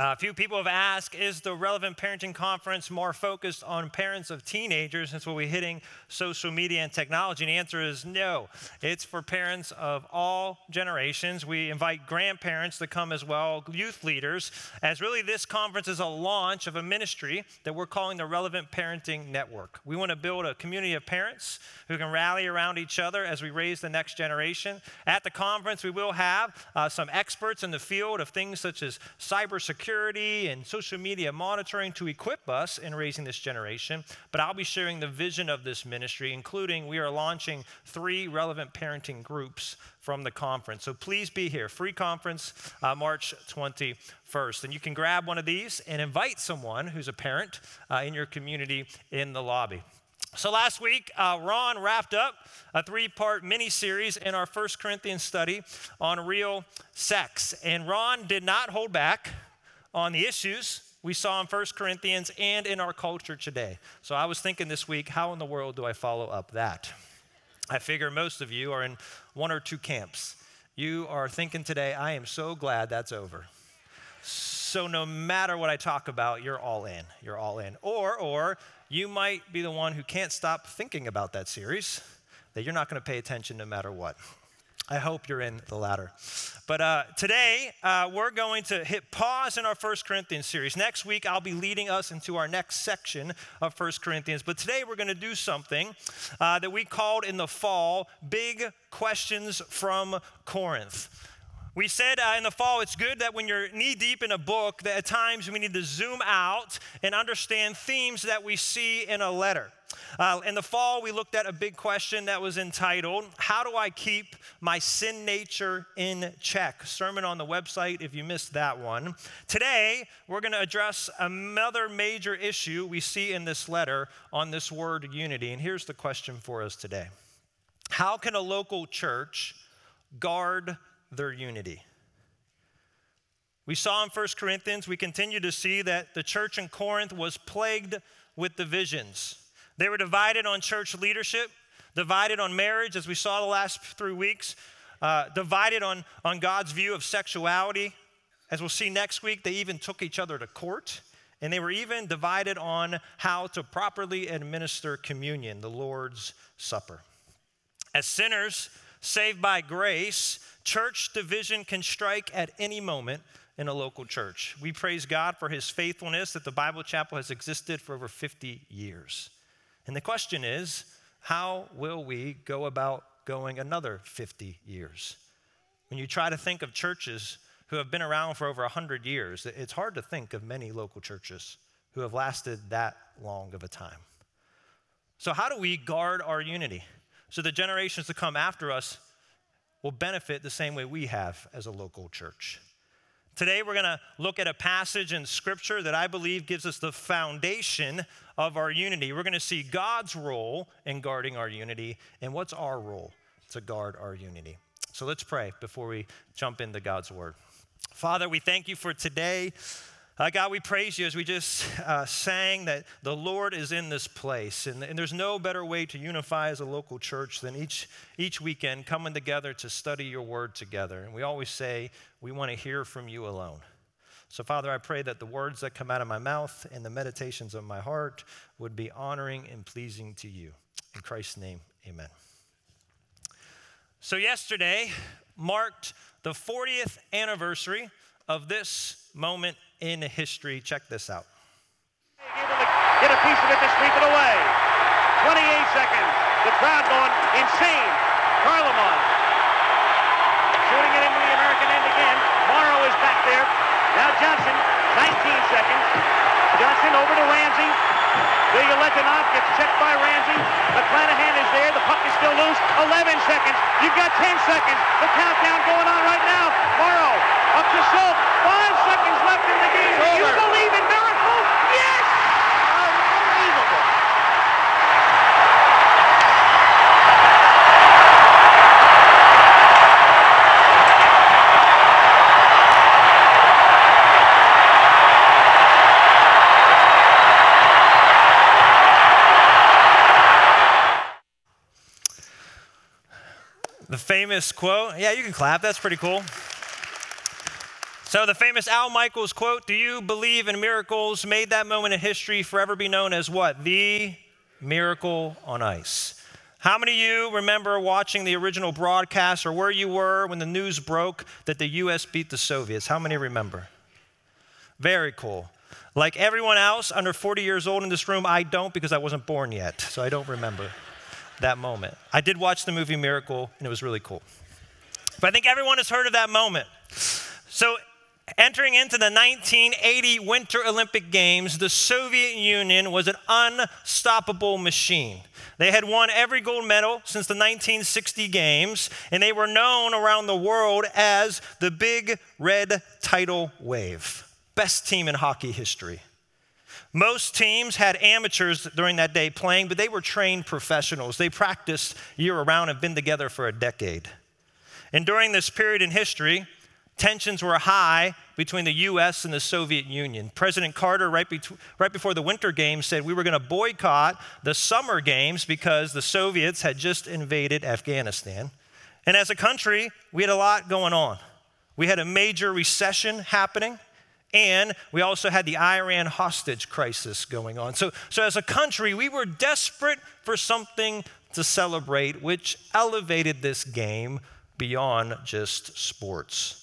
morning. Uh, a few people have asked, is the Relevant Parenting Conference more focused on parents of teenagers since we'll be hitting social media and technology? And the answer is no. It's for parents of all generations. We invite grandparents to come as well, youth leaders, as really this conference is a launch of a ministry that we're calling the Relevant Parenting Network. We want to build a community of parents who can rally around each other as we raise the next generation. At the conference, we will have uh, some experts in the field of things such as cybersecurity security and social media monitoring to equip us in raising this generation. But I'll be sharing the vision of this ministry, including we are launching three relevant parenting groups from the conference. So please be here. Free conference, uh, March 21st. And you can grab one of these and invite someone who's a parent uh, in your community in the lobby. So last week, uh, Ron wrapped up a three part mini series in our First Corinthians study on real sex. And Ron did not hold back on the issues we saw in 1 Corinthians and in our culture today. So I was thinking this week, how in the world do I follow up that? I figure most of you are in one or two camps. You are thinking today, I am so glad that's over. So no matter what I talk about, you're all in. You're all in. Or or you might be the one who can't stop thinking about that series, that you're not going to pay attention no matter what. I hope you're in the latter. But uh, today, uh, we're going to hit pause in our First Corinthians series. Next week, I'll be leading us into our next section of First Corinthians. But today, we're going to do something uh, that we called in the fall Big Questions from Corinth. We said uh, in the fall, it's good that when you're knee deep in a book, that at times we need to zoom out and understand themes that we see in a letter. Uh, in the fall, we looked at a big question that was entitled, How Do I Keep My Sin Nature in Check? Sermon on the website if you missed that one. Today, we're going to address another major issue we see in this letter on this word unity. And here's the question for us today How can a local church guard their unity? We saw in 1 Corinthians, we continue to see that the church in Corinth was plagued with divisions. They were divided on church leadership, divided on marriage, as we saw the last three weeks, uh, divided on, on God's view of sexuality. As we'll see next week, they even took each other to court. And they were even divided on how to properly administer communion, the Lord's Supper. As sinners saved by grace, church division can strike at any moment in a local church. We praise God for his faithfulness that the Bible Chapel has existed for over 50 years. And the question is, how will we go about going another 50 years? When you try to think of churches who have been around for over 100 years, it's hard to think of many local churches who have lasted that long of a time. So, how do we guard our unity so the generations to come after us will benefit the same way we have as a local church? Today, we're going to look at a passage in Scripture that I believe gives us the foundation of our unity. We're going to see God's role in guarding our unity and what's our role to guard our unity. So let's pray before we jump into God's Word. Father, we thank you for today. Uh, God, we praise you as we just uh, sang that the Lord is in this place. And, and, there's no better way to unify as a local church than each, each weekend coming together to study your word together. And we always say we want to hear from you alone. So, Father, I pray that the words that come out of my mouth and the meditations of my heart would be honoring and pleasing to you. In Christ's name, amen. So, yesterday marked the 40th anniversary of this moment in history. Check this out. Get a piece of it to sweep it away. 28 seconds. The crowd going insane. Carlomon shooting it into the American end again. Morrow is back there. Now Johnson, 19 seconds. Johnson over to Ramsey. Bilyaletdinov gets checked by Ramsey. McClanahan is there. The puck is still loose. 11 seconds. You've got 10 seconds. The countdown going on right now. Morrow up to Schultz. Five seconds left in the game. Do you believe in miracles? Yes! Unbelievable. The famous quote. Yeah, you can clap. That's pretty cool. So, the famous Al Michaels quote, Do you believe in miracles? made that moment in history forever be known as what? The miracle on ice. How many of you remember watching the original broadcast or where you were when the news broke that the US beat the Soviets? How many remember? Very cool. Like everyone else under 40 years old in this room, I don't because I wasn't born yet, so I don't remember that moment. I did watch the movie Miracle, and it was really cool. But I think everyone has heard of that moment. So, entering into the 1980 Winter Olympic Games, the Soviet Union was an unstoppable machine. They had won every gold medal since the 1960 Games, and they were known around the world as the Big Red Tidal Wave. Best team in hockey history. Most teams had amateurs during that day playing, but they were trained professionals. They practiced year round and been together for a decade. And during this period in history, tensions were high between the US and the Soviet Union. President Carter, right, be- right before the Winter Games, said we were going to boycott the Summer Games because the Soviets had just invaded Afghanistan. And as a country, we had a lot going on. We had a major recession happening. And we also had the Iran hostage crisis going on. So, so, as a country, we were desperate for something to celebrate, which elevated this game beyond just sports.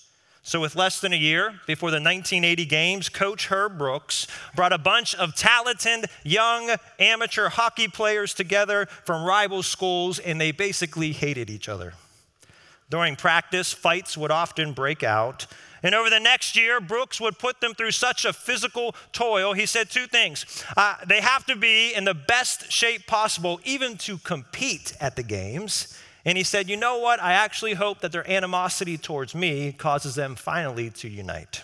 So, with less than a year before the 1980 games, Coach Herb Brooks brought a bunch of talented young amateur hockey players together from rival schools, and they basically hated each other. During practice, fights would often break out. And over the next year, Brooks would put them through such a physical toil. He said two things uh, they have to be in the best shape possible, even to compete at the games. And he said, You know what? I actually hope that their animosity towards me causes them finally to unite.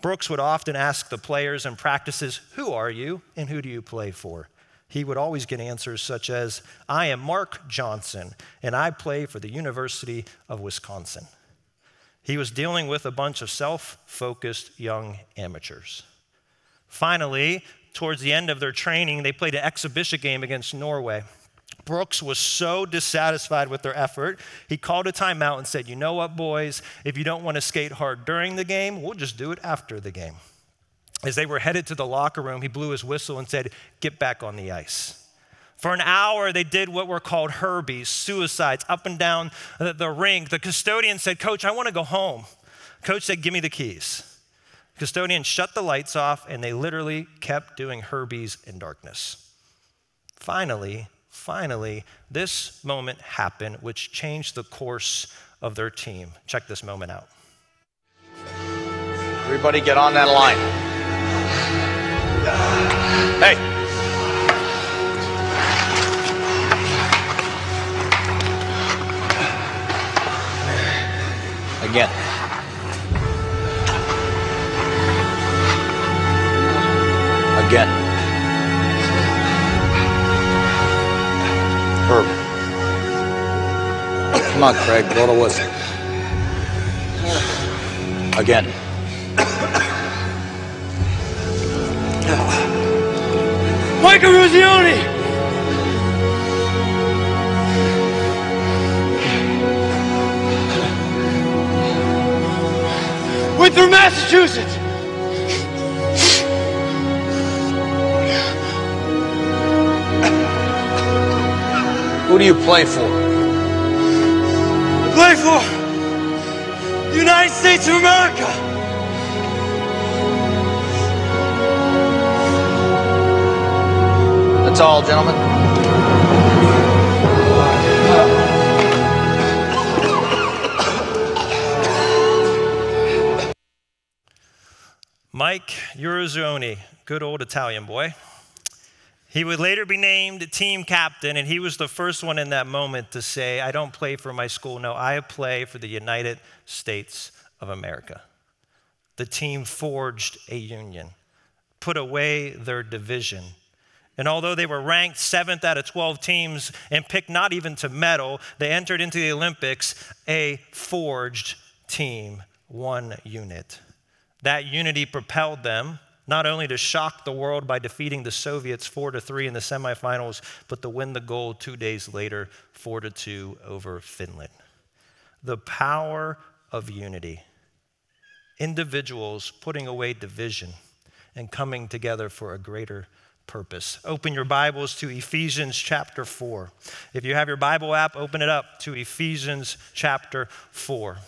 Brooks would often ask the players in practices, Who are you and who do you play for? He would always get answers such as, I am Mark Johnson and I play for the University of Wisconsin. He was dealing with a bunch of self focused young amateurs. Finally, towards the end of their training, they played an exhibition game against Norway. Brooks was so dissatisfied with their effort, he called a timeout and said, You know what, boys? If you don't want to skate hard during the game, we'll just do it after the game. As they were headed to the locker room, he blew his whistle and said, Get back on the ice. For an hour, they did what were called Herbies, suicides, up and down the, the ring. The custodian said, Coach, I want to go home. Coach said, Give me the keys. The custodian shut the lights off, and they literally kept doing Herbies in darkness. Finally, finally, this moment happened, which changed the course of their team. Check this moment out. Everybody get on that line. Hey. Again. Again. Come on, Craig, blow the whistle. Again. Mike Eruzione! We're through Massachusetts! Who do you play for? Play for the United States of America! That's all, gentlemen. Mike Eruzione, good old Italian boy. He would later be named team captain, and he was the first one in that moment to say, I don't play for my school. No, I play for the United States of America. The team forged a union, put away their division. And although they were ranked seventh out of 12 teams and picked not even to medal, they entered into the Olympics a forged team, one unit. That unity propelled them not only to shock the world by defeating the Soviets 4 to 3 in the semifinals, but to win the gold 2 days later 4 to 2 over Finland. The power of unity. individuals putting away division and coming together for a greater purpose. Open your Bibles to Ephesians chapter 4. If you have your Bible app, open it up to Ephesians chapter 4.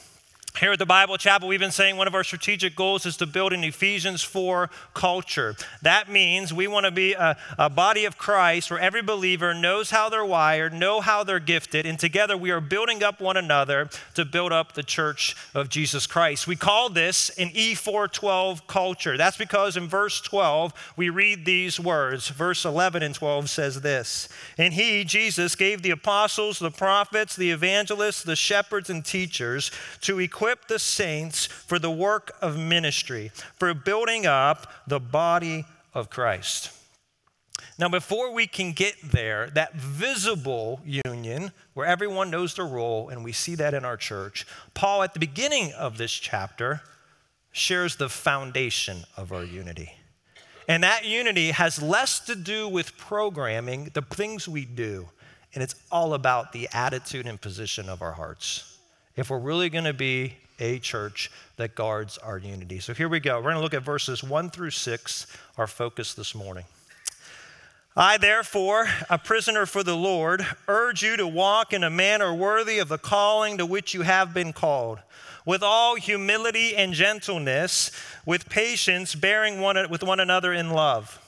Here at the Bible Chapel, we've been saying one of our strategic goals is to build an Ephesians 4 culture. That means we want to be a, a, body of Christ where every believer knows how they're wired, know how they're gifted, and together we are building up one another to build up the church of Jesus Christ. We call this an E412 culture. That's because in verse 12, we read these words. Verse 11 and 12 says this And he, Jesus, gave the apostles, the prophets, the evangelists, the shepherds, and teachers to equip equip the saints for the work of ministry, for building up the body of Christ. Now, before we can get there, that visible union where everyone knows their role, and we see that in our church, Paul, at the beginning of this chapter, shares the foundation of our unity. And that unity has less to do with programming, the things we do, and it's all about the attitude and position of our hearts if we're really going to be a church that guards our unity. So here we go. We're going to look at verses 1 through 6, our focus this morning. I, therefore, a prisoner for the Lord, urge you to walk in a manner worthy of the calling to which you have been called, with all humility and gentleness, with patience, bearing one, with one another in love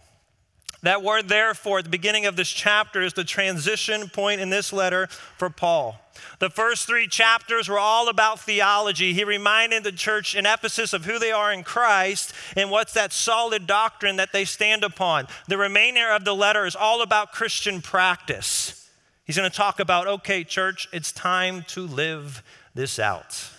That word, therefore, at the beginning of this chapter is the transition point in this letter for Paul. The first three chapters were all about theology. He reminded the church in Ephesus of who they are in Christ and what's that solid doctrine that they stand upon. The remainder of the letter is all about Christian practice. He's going to talk about, okay, church, it's time to live this out.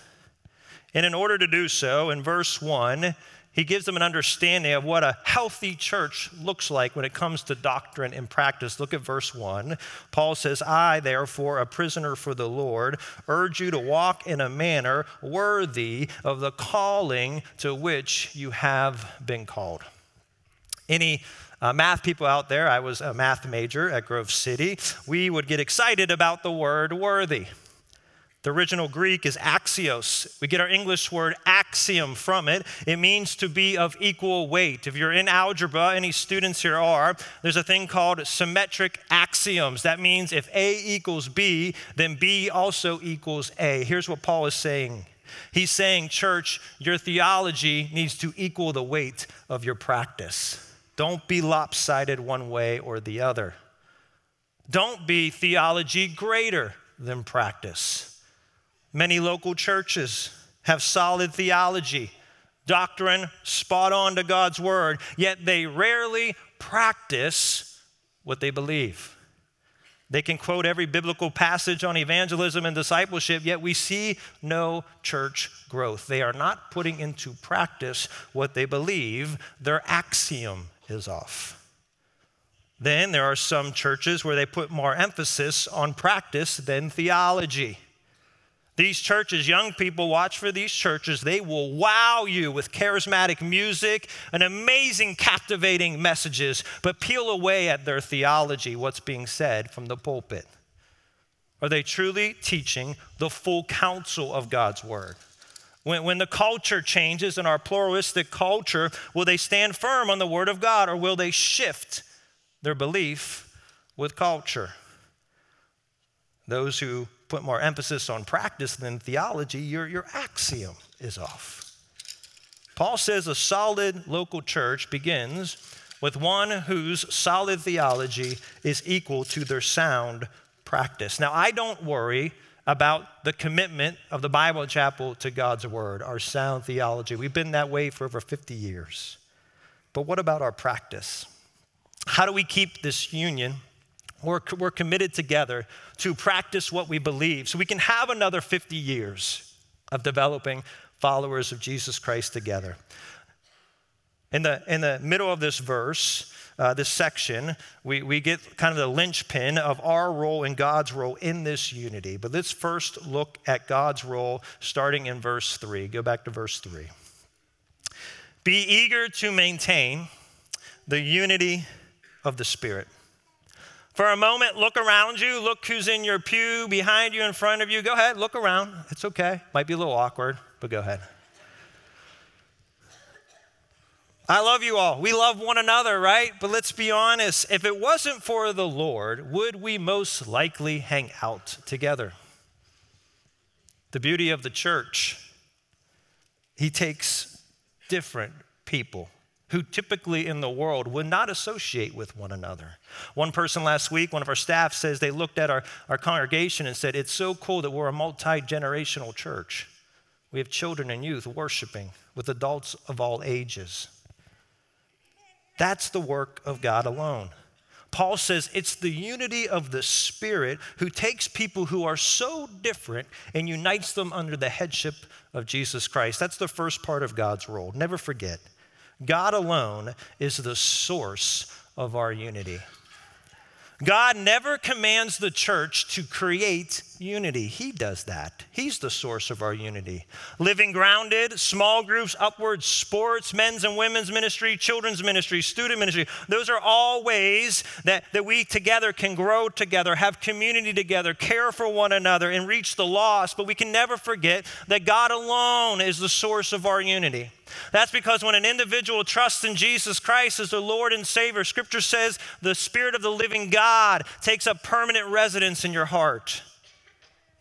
And in order to do so, in verse 1, he gives them an understanding of what a healthy church looks like when it comes to doctrine and practice. Look at verse 1. Paul says, I, therefore, a prisoner for the Lord, urge you to walk in a manner worthy of the calling to which you have been called. Any uh, math people out there, I was a math major at Grove City, we would get excited about the word worthy. The original Greek is axios. We get our English word axiom from it. It means to be of equal weight. If you're in algebra, any students here are, there's a thing called symmetric axioms. That means if A equals B, then B also equals A. Here's what Paul is saying. He's saying, church, your theology needs to equal the weight of your practice. Don't be lopsided one way or the other. Don't be theology greater than practice. Many local churches have solid theology, doctrine spot on to God's word, yet they rarely practice what they believe. They can quote every biblical passage on evangelism and discipleship, yet we see no church growth. They are not putting into practice what they believe. Their axiom is off. Then there are some churches where they put more emphasis on practice than theology. These churches, young people, watch for these churches. They will wow you with charismatic music and amazing, captivating messages, but peel away at their theology, what's being said from the pulpit. Are they truly teaching the full counsel of God's word? When, when the culture changes in our pluralistic culture, will they stand firm on the word of God or will they shift their belief with culture? Those who put more emphasis on practice than theology, your, your axiom is off. Paul says a solid local church begins with one whose solid theology is equal to their sound practice. Now, I don't worry about the commitment of the Bible Chapel to God's Word, our sound theology. We've been that way for over 50 years. But what about our practice? How do we keep this union we're, we're committed together to practice what we believe so we can have another 50 years of developing followers of Jesus Christ together. In the, in the middle of this verse, uh, this section, we, we get kind of the linchpin of our role and God's role in this unity. But let's first look at God's role starting in verse 3. Go back to verse 3. Be eager to maintain the unity of the Spirit. For a moment, look around you. Look who's in your pew, behind you, in front of you. Go ahead, look around. It's okay. Might be a little awkward, but go ahead. I love you all. We love one another, right? But let's be honest if it wasn't for the Lord, would we most likely hang out together? The beauty of the church, He takes different people who typically in the world would not associate with one another. One person last week, one of our staff says they looked at our, our congregation and said, It's so cool that we're a multi generational church. We have children and youth worshiping with adults of all ages. That's the work of God alone. Paul says it's the unity of the Spirit who takes people who are so different and unites them under the headship of Jesus Christ. That's the first part of God's role. Never forget, God alone is the source of our unity. God never commands the church to create unity. He does that. He's the source of our unity. Living grounded, small groups, upwards, sports, men's and women's ministry, children's ministry, student ministry, those are all ways that, that we together can grow together, have community together, care for one another, and reach the lost. But we can never forget that God alone is the source of our unity. That's because when an individual trusts in Jesus Christ as the Lord and Savior, Scripture says the Spirit of the living God takes up permanent residence in your heart.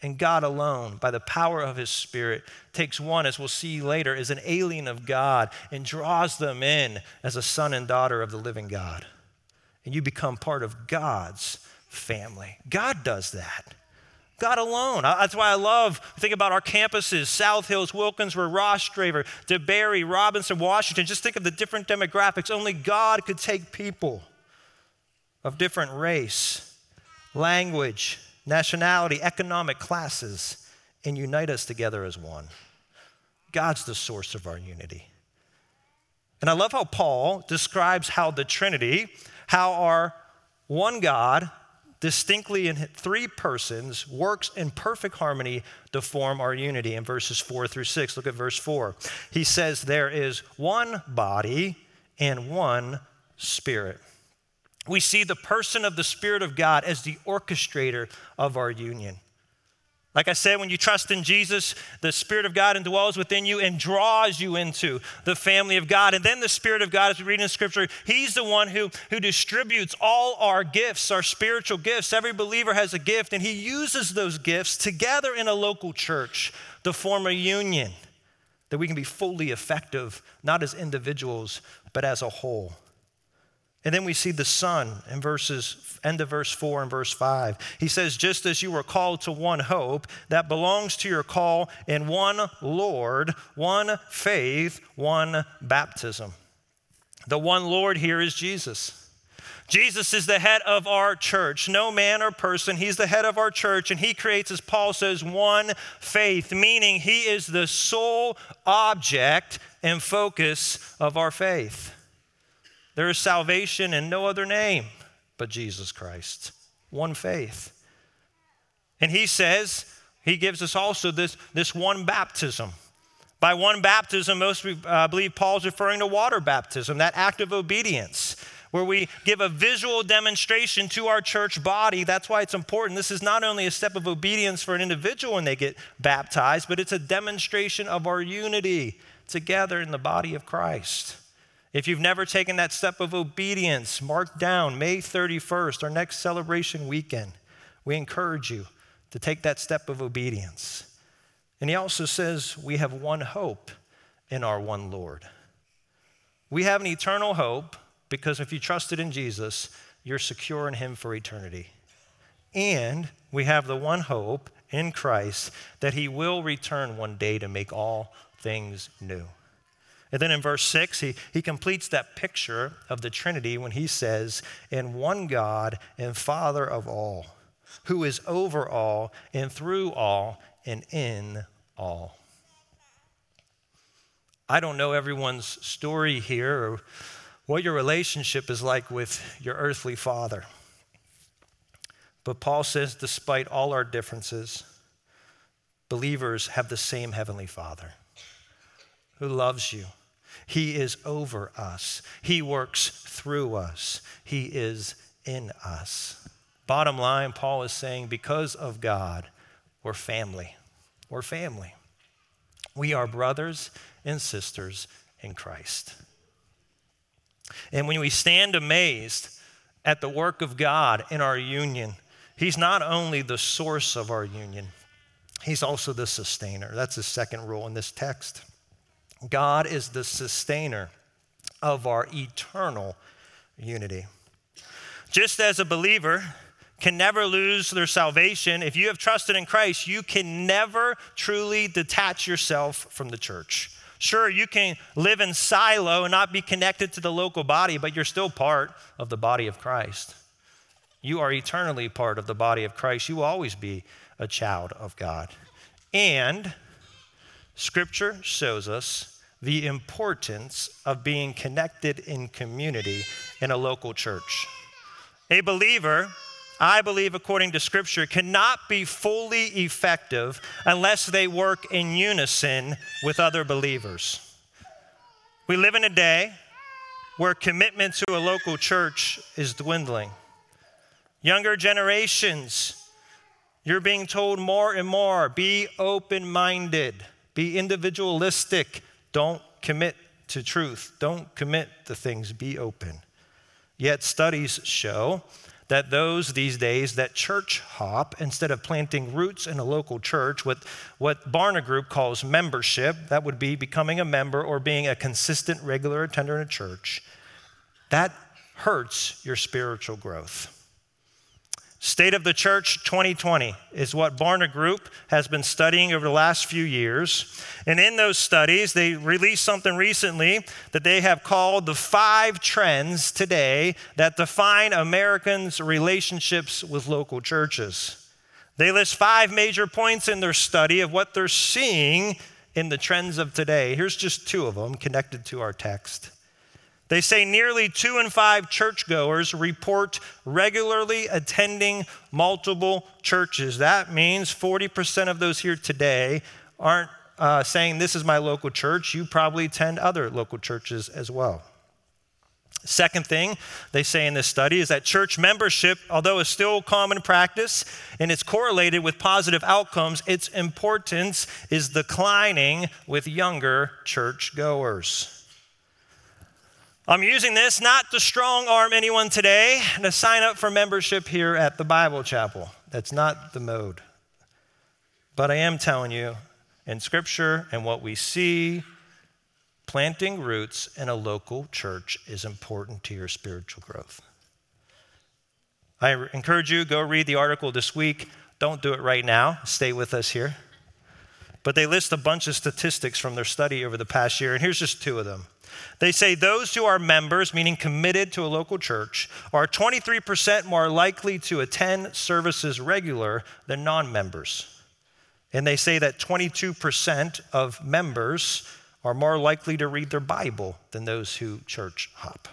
And God alone, by the power of His Spirit, takes one, as we'll see later, as an alien of God and draws them in as a son and daughter of the living God. And you become part of God's family. God does that. God alone. That's why I love, think about our campuses South Hills, Wilkinsburg, Rostraver, DeBerry, Robinson, Washington. Just think of the different demographics. Only God could take people of different race, language, nationality, economic classes, and unite us together as one. God's the source of our unity. And I love how Paul describes how the Trinity, how our one God distinctly in three persons, works in perfect harmony to form our unity in verses four through six. Look at verse four. He says, There is one body and one spirit. We see the person of the Spirit of God as the orchestrator of our union. Like I said, when you trust in Jesus, the Spirit of God indwells within you and draws you into the family of God. And then the Spirit of God, as we read in Scripture, He's the one who, who distributes all our gifts, our spiritual gifts. Every believer has a gift, and He uses those gifts together in a local church to form a union that we can be fully effective, not as individuals, but as a whole. And then we see the Son in verses, end of verse 4 and verse 5. He says, Just as you were called to one hope that belongs to your call in one Lord, one faith, one baptism. The one Lord here is Jesus. Jesus is the head of our church, no man or person. He's the head of our church, and he creates, as Paul says, one faith, meaning he is the sole object and focus of our faith. There is salvation in no other name but Jesus Christ. One faith. And he says, he gives us also this, this one baptism. By one baptism, most uh, believe Paul's referring to water baptism, that act of obedience, where we give a visual demonstration to our church body. That's why it's important. This is not only a step of obedience for an individual when they get baptized, but it's a demonstration of our unity together in the body of Christ. If you've never taken that step of obedience, mark down May 31st, our next celebration weekend. We encourage you to take that step of obedience. And he also says we have one hope in our one Lord. We have an eternal hope because if you trusted in Jesus, you're secure in him for eternity. And we have the one hope in Christ that he will return one day to make all things new. And then in verse 6, he, he completes that picture of the Trinity when he says, In one God and Father of all, who is over all and through all and in all. I don't know everyone's story here or what your relationship is like with your earthly father. But Paul says, despite all our differences, believers have the same heavenly father who loves you. He is over us, He works through us, He is in us. Bottom line, Paul is saying, because of God, we're family. We're family. We are brothers and sisters in Christ. And when we stand amazed at the work of God in our union, He's not only the source of our union, He's also the sustainer. That's the second rule in this text. God is the sustainer of our eternal unity. Just as a believer can never lose their salvation, if you have trusted in Christ, you can never truly detach yourself from the church. Sure, you can live in silo and not be connected to the local body, but you're still part of the body of Christ. You are eternally part of the body of Christ. You will always be a child of God. And Scripture shows us the importance of being connected in community in a local church. A believer, I believe, according to Scripture, cannot be fully effective unless they work in unison with other believers. We live in a day where commitment to a local church is dwindling. Younger generations, you're being told more and more be open minded, be individualistic, don't commit to truth, don't commit to things, be open. Yet studies show that those these days that church hop instead of planting roots in a local church with what Barna Group calls membership, that would be becoming a member or being a consistent regular attender in a church, that hurts your spiritual growth. State of the Church 2020 is what Barna Group has been studying over the last few years. And in those studies, they released something recently that they have called the five trends today that define Americans' relationships with local churches. They list five major points in their study of what they're seeing in the trends of today. Here's just two of them connected to our text. They say nearly two in five churchgoers report regularly attending multiple churches. That means 40% of those here today aren't uh, saying, This is my local church. You probably attend other local churches as well. Second thing they say in this study is that church membership, although is still common practice and it's correlated with positive outcomes, its importance is declining with younger church goers. I'm using this not to strong arm anyone today to sign up for membership here at the Bible Chapel. That's not the mode. But I am telling you, in Scripture and what we see, planting roots in a local church is important to your spiritual growth. I encourage you, go read the article this week. Don't do it right now, stay with us here. But they list a bunch of statistics from their study over the past year, and here's just two of them. They say those who are members, meaning committed to a local church, are 23% more likely to attend services regular than non members. And they say that 22% of members are more likely to read their Bible than those who church hop.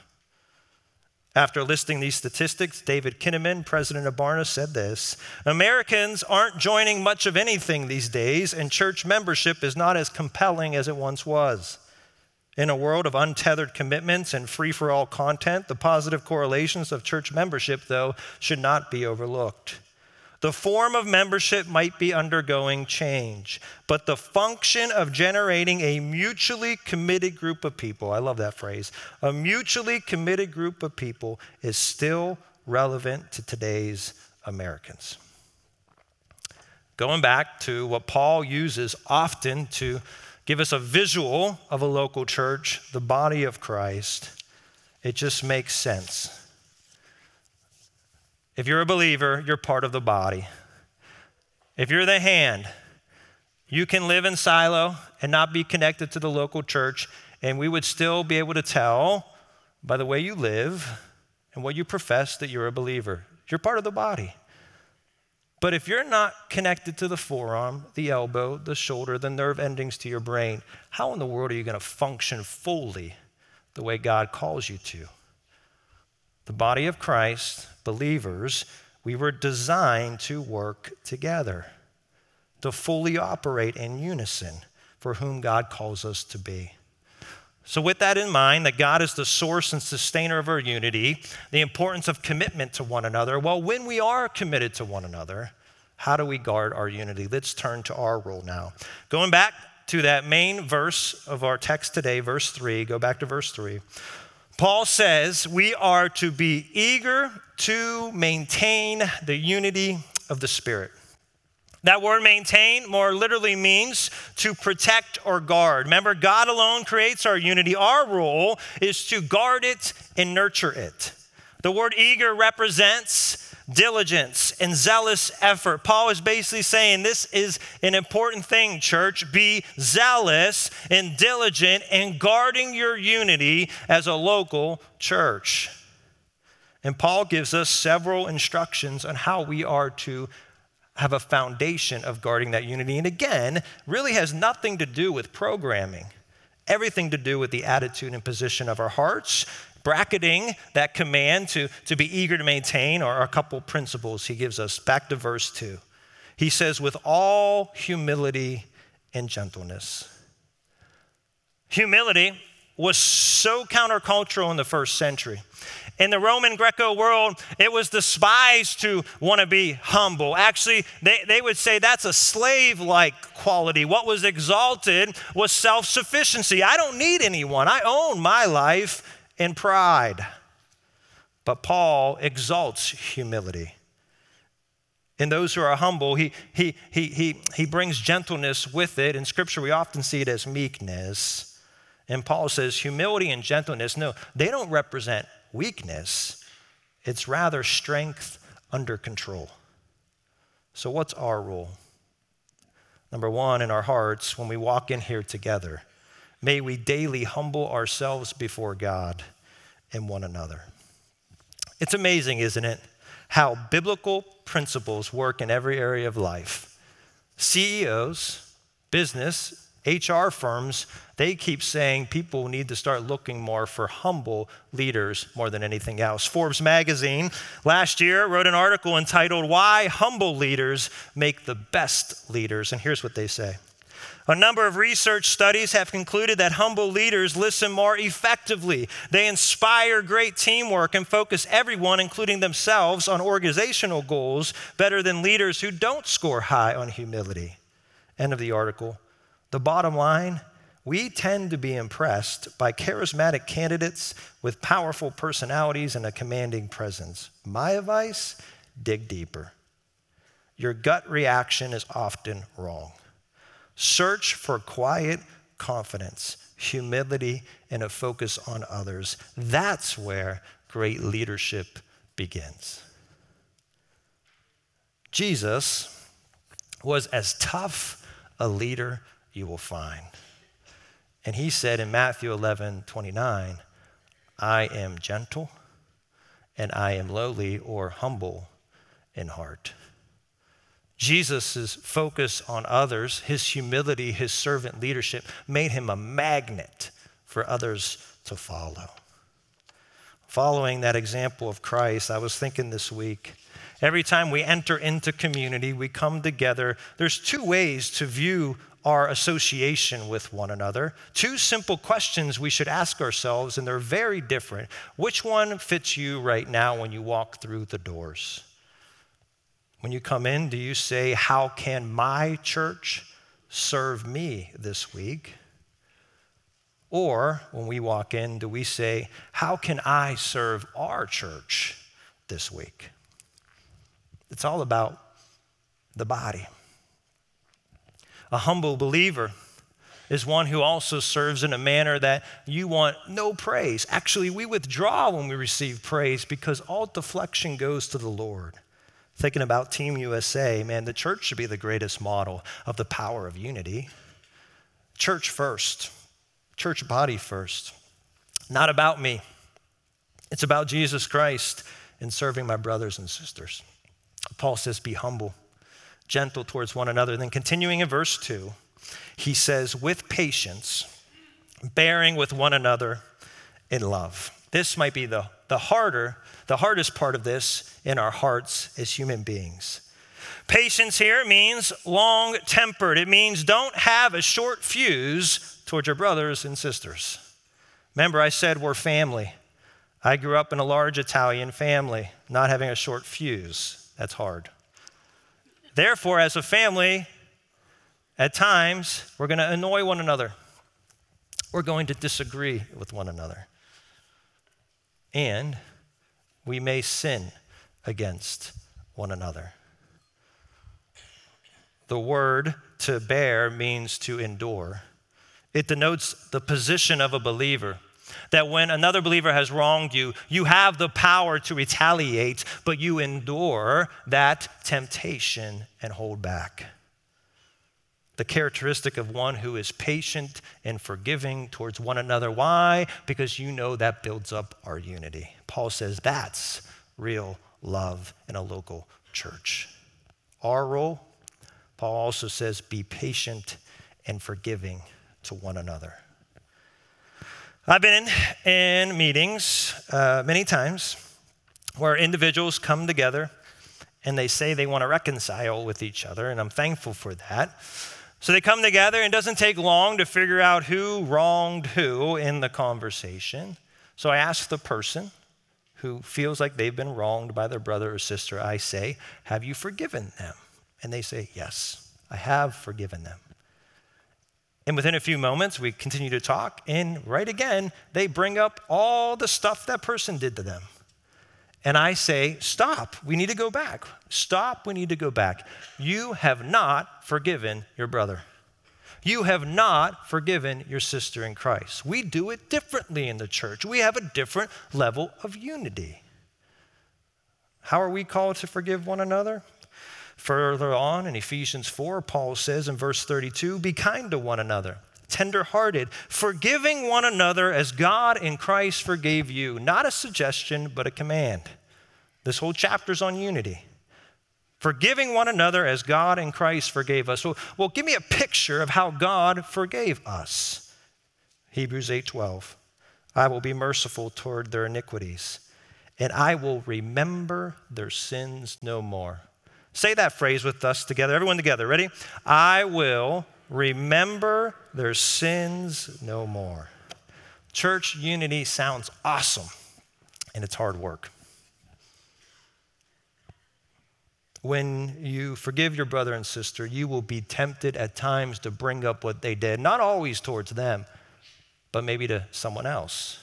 After listing these statistics, David Kinnaman, president of Barna, said this Americans aren't joining much of anything these days, and church membership is not as compelling as it once was. In a world of untethered commitments and free for all content, the positive correlations of church membership, though, should not be overlooked. The form of membership might be undergoing change, but the function of generating a mutually committed group of people, I love that phrase, a mutually committed group of people is still relevant to today's Americans. Going back to what Paul uses often to give us a visual of a local church, the body of Christ, it just makes sense. If you're a believer, you're part of the body. If you're the hand, you can live in silo and not be connected to the local church, and we would still be able to tell by the way you live and what you profess that you're a believer. You're part of the body. But if you're not connected to the forearm, the elbow, the shoulder, the nerve endings to your brain, how in the world are you going to function fully the way God calls you to. The body of Christ, believers, we were designed to work together, to fully operate in unison for whom God calls us to be. So, with that in mind, that God is the source and sustainer of our unity, the importance of commitment to one another, well, when we are committed to one another, how do we guard our unity? Let's turn to our role now. Going back to that main verse of our text today, verse 3, go back to verse 3. Paul says we are to be eager to maintain the unity of the Spirit. That word maintain more literally means to protect or guard. Remember, God alone creates our unity. Our role is to guard it and nurture it. The word eager represents diligence and zealous effort. Paul is basically saying this is an important thing, church. Be zealous and diligent in guarding your unity as a local church. And Paul gives us several instructions on how we are to have a foundation of guarding that unity. And again, really has nothing to do with programming, everything to do with the attitude and position of our hearts. Bracketing that command to, to be eager to maintain are a couple principles he gives us. Back to verse 2. He says, with all humility and gentleness. Humility was so countercultural in the first century. In the Roman Greco world, it was despised to want to be humble. Actually, they, they would say that's a slave like quality. What was exalted was self sufficiency. I don't need anyone, I own my life in pride. But Paul exalts humility. In those who are humble, he, he, he, he, he brings gentleness with it. In Scripture, we often see it as meekness. And Paul says humility and gentleness, no, they don't represent weakness, it's rather strength under control. So, what's our role? Number one, in our hearts, when we walk in here together, may we daily humble ourselves before God and one another. It's amazing, isn't it, how biblical principles work in every area of life. CEOs, business, HR firms, they keep saying people need to start looking more for humble leaders more than anything else. Forbes magazine last year wrote an article entitled Why Humble Leaders Make the Best Leaders. And here's what they say. A number of research studies have concluded that humble leaders listen more effectively. They inspire great teamwork and focus everyone, including themselves, on organizational goals better than leaders who don't score high on humility. End of the article. The bottom line we tend to be impressed by charismatic candidates with powerful personalities and a commanding presence. My advice dig deeper. Your gut reaction is often wrong. Search for quiet confidence, humility, and a focus on others. That's where great leadership begins. Jesus was as tough a leader you will find. And he said in Matthew 11 29, I am gentle and I am lowly or humble in heart. Jesus' focus on others, his humility, his servant leadership made him a magnet for others to follow. Following that example of Christ, I was thinking this week every time we enter into community, we come together, there's two ways to view our association with one another. Two simple questions we should ask ourselves, and they're very different. Which one fits you right now when you walk through the doors? When you come in, do you say, How can my church serve me this week? Or when we walk in, do we say, How can I serve our church this week? It's all about the body. A humble believer is one who also serves in a manner that you want no praise. Actually, we withdraw when we receive praise because all deflection goes to the Lord. Thinking about Team USA, man, the church should be the greatest model of the power of unity. Church first, church body first. Not about me, it's about Jesus Christ and serving my brothers and sisters. Paul says, Be humble gentle towards one another. Then, continuing in verse 2, he says, with patience, bearing with one another, in love. This might be the, the harder, the hardest part of this in our hearts as human beings. Patience here means long tempered. It means don't have a short fuse towards your brothers and sisters. Remember, I said we're family. I grew up in a large Italian family, not having a short fuse. That's hard. Therefore, as a family, at times, we're going to annoy one another. We're going to disagree with one another. And we may sin against one another. The word to bear means to endure. It denotes the position of a believer. That when another believer has wronged you, you have the power to retaliate, but you endure that temptation and hold back. The characteristic of one who is patient and forgiving towards one another. Why? Because you know that builds up our unity. Paul says that's real love in a local church. Our role, Paul also says, be patient and forgiving to one another. I've been in, in meetings uh, many times where individuals come together and they say they want to reconcile with each other, and I'm thankful for that. So they come together, and it doesn't take long to figure out who wronged who in the conversation. So I ask the person who feels like they've been wronged by their brother or sister, I say, Have you forgiven them? And they say, Yes, I have forgiven them. And within a few moments, we continue to talk, and right again, they bring up all the stuff that person did to them. And I say, Stop, we need to go back. Stop, we need to go back. You have not forgiven your brother. You have not forgiven your sister in Christ. We do it differently in the church. We have a different level of unity. How are we called to forgive one another? Further on in Ephesians 4, Paul says in verse 32 Be kind to one another, tenderhearted, forgiving one another as God in Christ forgave you. Not a suggestion, but a command. This whole chapter is on unity. Forgiving one another as God in Christ forgave us. Well, well, give me a picture of how God forgave us. Hebrews 8:12. I will be merciful toward their iniquities, and I will remember their sins no more. Say that phrase with us together. Everyone together. Ready? I will remember their sins no more. Church unity sounds awesome, and it's hard work. When you forgive your brother and sister, you will be tempted at times to bring up what they did, not always towards them, but maybe to someone else,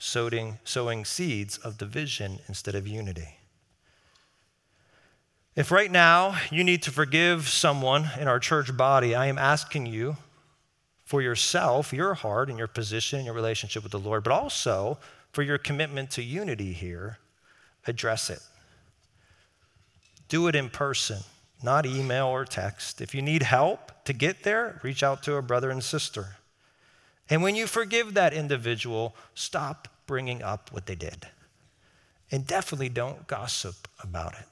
sowing, sowing seeds of division instead of unity. If right now you need to forgive someone in our church body, I am asking you for yourself, your heart, and your position, your relationship with the Lord, but also for your commitment to unity here, address it. Do it in person, not email or text. If you need help to get there, reach out to a brother and sister. And when you forgive that individual, stop bringing up what they did. And definitely don't gossip about it.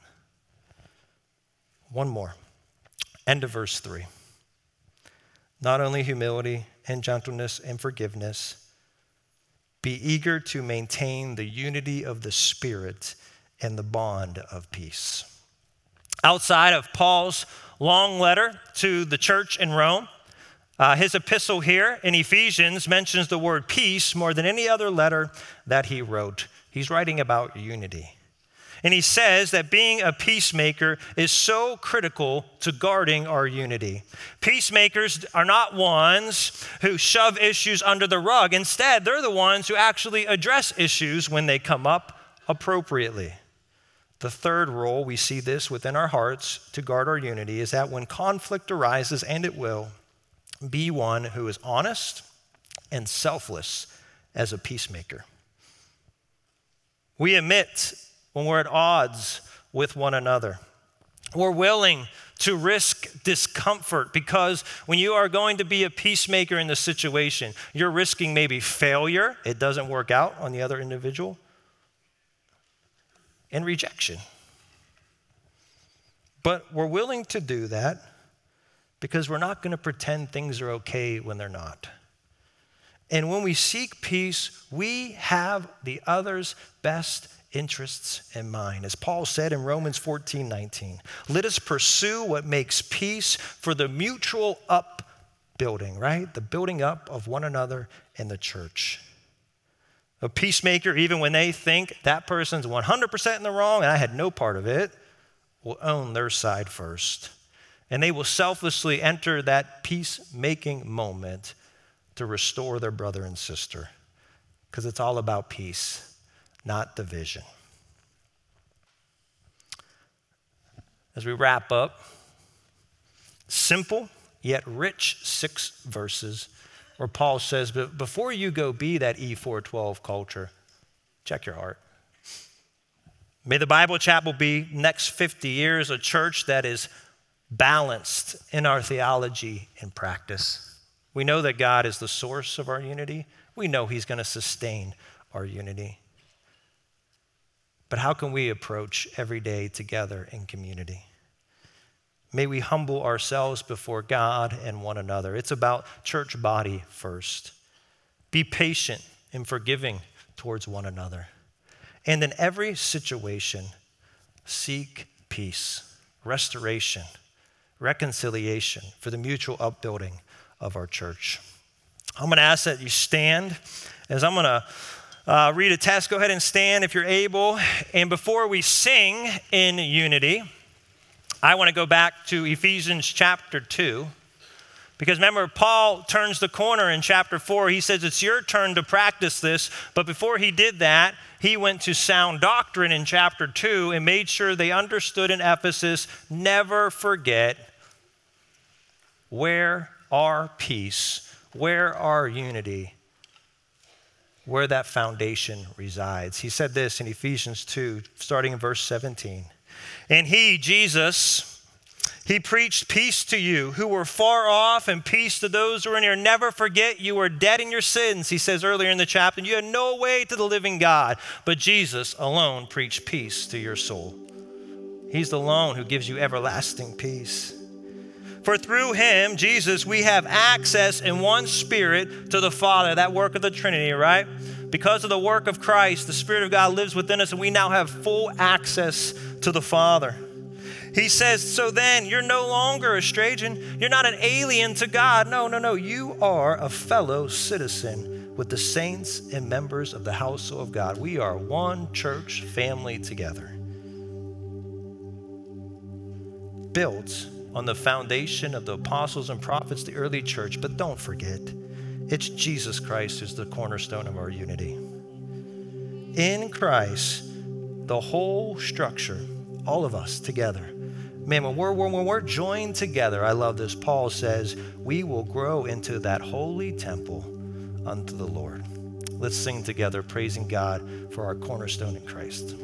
One more. End of verse 3. Not only humility and gentleness and forgiveness, be eager to maintain the unity of the Spirit and the bond of peace. Outside of Paul's long letter to the church in Rome, uh, his epistle here in Ephesians mentions the word peace more than any other letter that he wrote. He's writing about unity. And he says that being a peacemaker is so critical to guarding our unity. Peacemakers are not ones who shove issues under the rug. Instead, they're the ones who actually address issues when they come up appropriately. The third role, we see this within our hearts to guard our unity, is that when conflict arises, and it will, be one who is honest and selfless as a peacemaker. We admit when we're at odds with one another. We're willing to risk discomfort because when you are going to be a peacemaker in the situation, you're risking maybe failure, it doesn't work out on the other individual, and rejection. But we're willing to do that because we're not going to pretend things are okay when they're not. And when we seek peace, we have the other's best interests in mind. As Paul said in Romans 14 19, let us pursue what makes peace for the mutual upbuilding, right? The building up of one another in the church. A peacemaker, even when they think that person's 100% in the wrong and I had no part of it, will own their side first. And they will selflessly enter that peacemaking moment to restore their brother and sister because it's all about peace, not division. As we wrap up, simple yet rich six verses where Paul says, But before you go be that E412 culture, check your heart. May the Bible Chapel be next 50 years a church that is balanced in our theology and practice. We know that God is the source of our unity. We know He's going to sustain our unity. But how can we approach every day together in community? May we humble ourselves before God and one another. It's about church body first. Be patient and forgiving towards one another. And in every situation, seek peace, restoration, reconciliation for the mutual upbuilding of our church. I'm going to ask that you stand as I'm going to uh, read a test, Go ahead and stand if you're able. And before we sing in unity, I want to go back to Ephesians chapter 2. Because remember, Paul turns the corner in chapter 4. He says, It's your turn to practice this. But before he did that, he went to sound doctrine in chapter 2 and made sure they understood in Ephesus never forget where our peace, where our unity, where that foundation resides. He said this in Ephesians 2, starting in verse 17. And he, Jesus, he preached peace to you who were far off and peace to those who are near. Never forget you were dead in your sins, he says earlier in the chapter. You had no way to the living God, but Jesus alone preached peace to your soul. He's the alone who gives you everlasting peace. For through him, Jesus, we have access in one spirit to the Father, that work of the Trinity, right? Because of the work of Christ, the Spirit of God lives within us, and we now have full access to the Father. He says, So then, you're no longer a stranger. You're not an alien to God. No, no, no. You are a fellow citizen with the saints and members of the household of God. We are one church family together. Built on the foundation of the apostles and prophets, the early church. But don't forget, it's Jesus Christ who's the cornerstone of our unity. In Christ, the whole structure, all of us together, Man, when we're, when we're joined together, I love this. Paul says, we will grow into that holy temple unto the Lord. Let's sing together, praising God for our cornerstone in Christ.